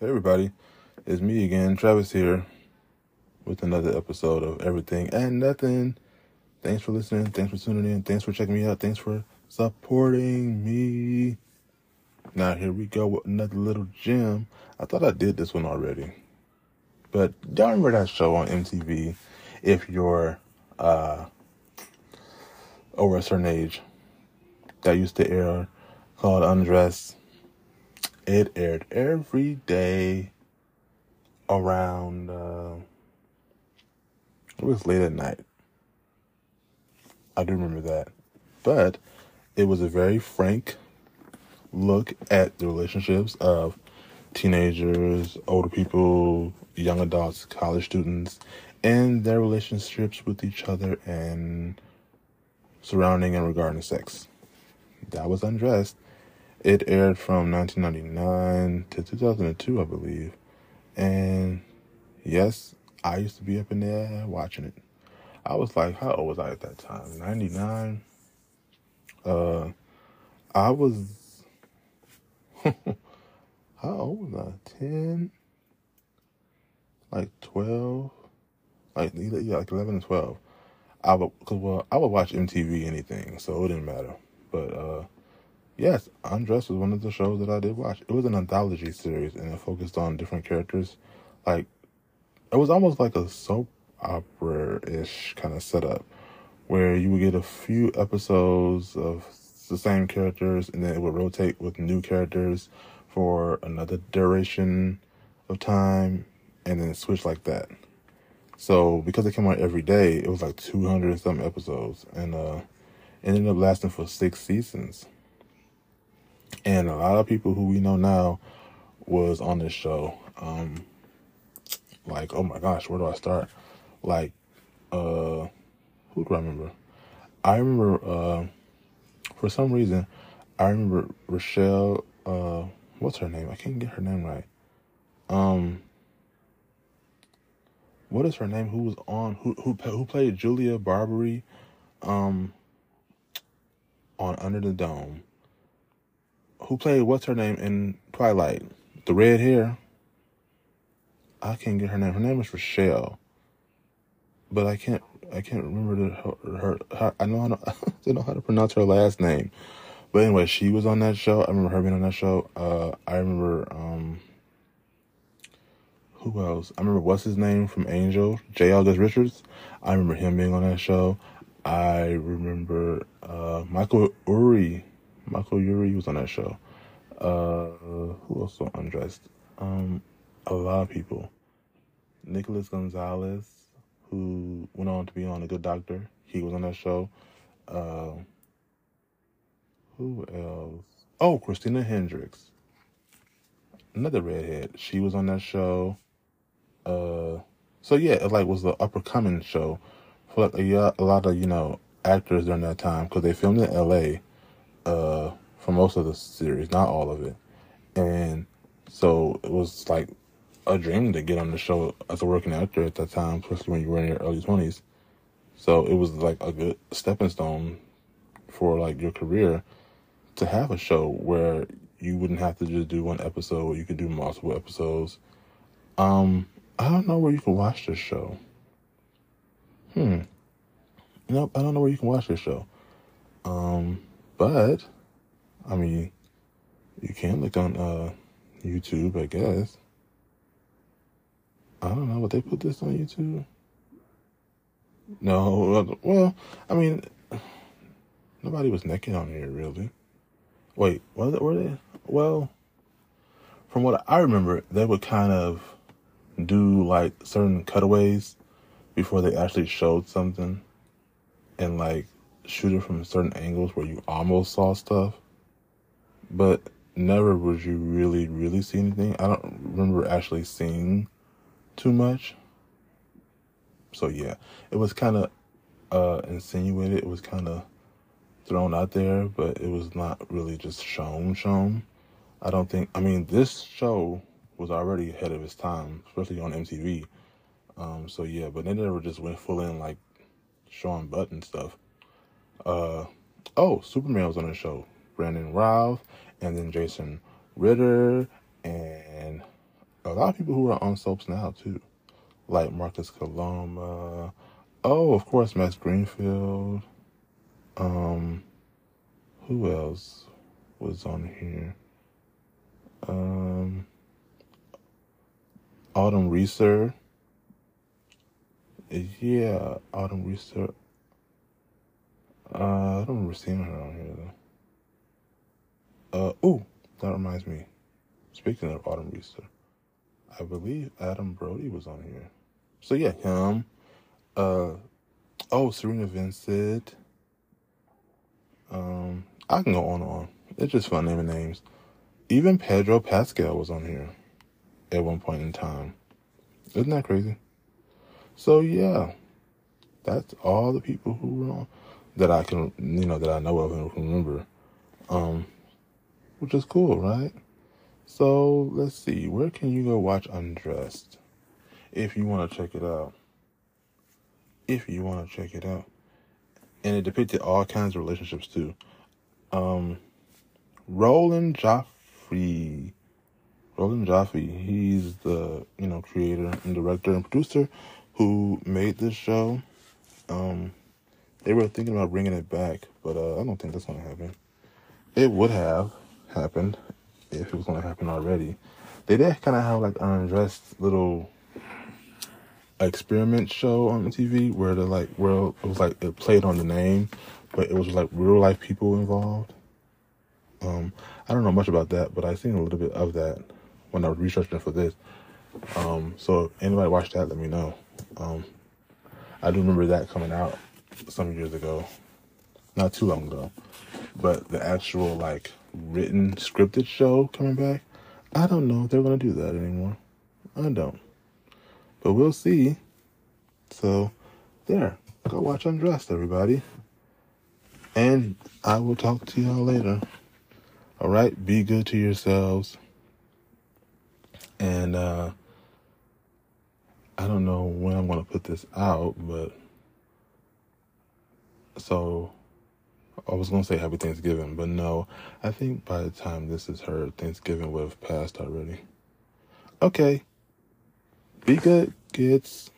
Hey everybody, it's me again, Travis here, with another episode of Everything and Nothing. Thanks for listening, thanks for tuning in, thanks for checking me out, thanks for supporting me. Now here we go with another little gem. I thought I did this one already. But y'all remember that show on MTV if you're uh over a certain age that used to air called Undressed it aired every day around uh, it was late at night. I do remember that. But it was a very frank look at the relationships of teenagers older people young adults college students and their relationships with each other and surrounding and regarding sex. That was undressed it aired from 1999 to 2002, I believe. And yes, I used to be up in there watching it. I was like, how old was I at that time? 99? Uh, I was, how old was I? 10? Like 12? Like, yeah, like 11 and 12. I would, cause well, I would watch MTV anything, so it didn't matter. But, uh, Yes, Undressed was one of the shows that I did watch. It was an anthology series and it focused on different characters. Like, it was almost like a soap opera ish kind of setup where you would get a few episodes of the same characters and then it would rotate with new characters for another duration of time and then switch like that. So because it came out every day, it was like 200 and some episodes and uh, ended up lasting for six seasons. And a lot of people who we know now was on this show. Um, like, oh my gosh, where do I start? Like, uh, who do I remember? I remember, uh, for some reason, I remember Rachelle, uh, what's her name? I can't get her name right. Um, what is her name? Who was on, who, who, who played Julia Barbary, um, on Under the Dome? Who played what's her name in Twilight? The red hair. I can't get her name. Her name is Rachelle, but I can't. I can't remember the, her. her I know how to. I don't know how to pronounce her last name. But anyway, she was on that show. I remember her being on that show. Uh, I remember. Um, who else? I remember what's his name from Angel, J. August Richards. I remember him being on that show. I remember uh, Michael Urie Michael Urie was on that show. Uh, who else undressed? Um, a lot of people. Nicholas Gonzalez, who went on to be on A Good Doctor, he was on that show. Uh, who else? Oh, Christina Hendricks, another redhead. She was on that show. Uh, so yeah, it like was the upper coming show for like a, a lot of you know actors during that time because they filmed in L.A uh, for most of the series, not all of it. And so it was like a dream to get on the show as a working actor at that time, especially when you were in your early 20s. So it was like a good stepping stone for like your career to have a show where you wouldn't have to just do one episode, you could do multiple episodes. Um, I don't know where you can watch this show. Hmm. Nope, I don't know where you can watch this show. Um, but, I mean, you can look on uh, YouTube, I guess. I don't know. Would they put this on YouTube? No. Well, I mean, nobody was naked on here, really. Wait, was it? Were they? Well, from what I remember, they would kind of do like certain cutaways before they actually showed something, and like shoot it from certain angles where you almost saw stuff, but never would you really, really see anything. I don't remember actually seeing too much. So yeah, it was kind of uh, insinuated. It was kind of thrown out there, but it was not really just shown. Shown. I don't think. I mean, this show was already ahead of its time, especially on MTV. Um, so yeah, but they never just went full in like showing butt and stuff. Uh, oh, Superman was on the show. Brandon Routh, and then Jason Ritter, and a lot of people who are on soaps now too, like Marcus Coloma. Oh, of course, Max Greenfield. Um, who else was on here? Um, Autumn Reeser. Yeah, Autumn Reeser. Uh, I don't remember seeing her on here though. Uh, oh, that reminds me. Speaking of Autumn Reeser, I believe Adam Brody was on here. So yeah, him. Uh, oh, Serena Vincent. Um, I can go on and on. It's just fun naming names. Even Pedro Pascal was on here at one point in time. Isn't that crazy? So yeah, that's all the people who were on that I can, you know, that I know of and remember. Um, which is cool, right? So let's see, where can you go watch Undressed if you want to check it out? If you want to check it out, and it depicted all kinds of relationships too. Um, Roland Joffrey, Roland Joffrey, he's the you know creator and director and producer who made this show. Um, they were thinking about bringing it back, but uh, I don't think that's gonna happen. It would have happened if it was gonna happen already. They did kind of have like an undressed little experiment show on TV where the like where it was like it played on the name, but it was like real life people involved. Um, I don't know much about that, but I seen a little bit of that when I was researching for this. Um, so anybody watched that, let me know. Um, I do remember that coming out some years ago, not too long ago, but the actual like written scripted show coming back, I don't know if they're gonna do that anymore. I don't, but we'll see. So, there, go watch Undressed, everybody, and I will talk to y'all later. All right, be good to yourselves, and uh, I don't know when I'm gonna put this out, but so I was gonna say happy Thanksgiving, but no, I think by the time this is heard, Thanksgiving would have passed already. Okay. Be good, kids.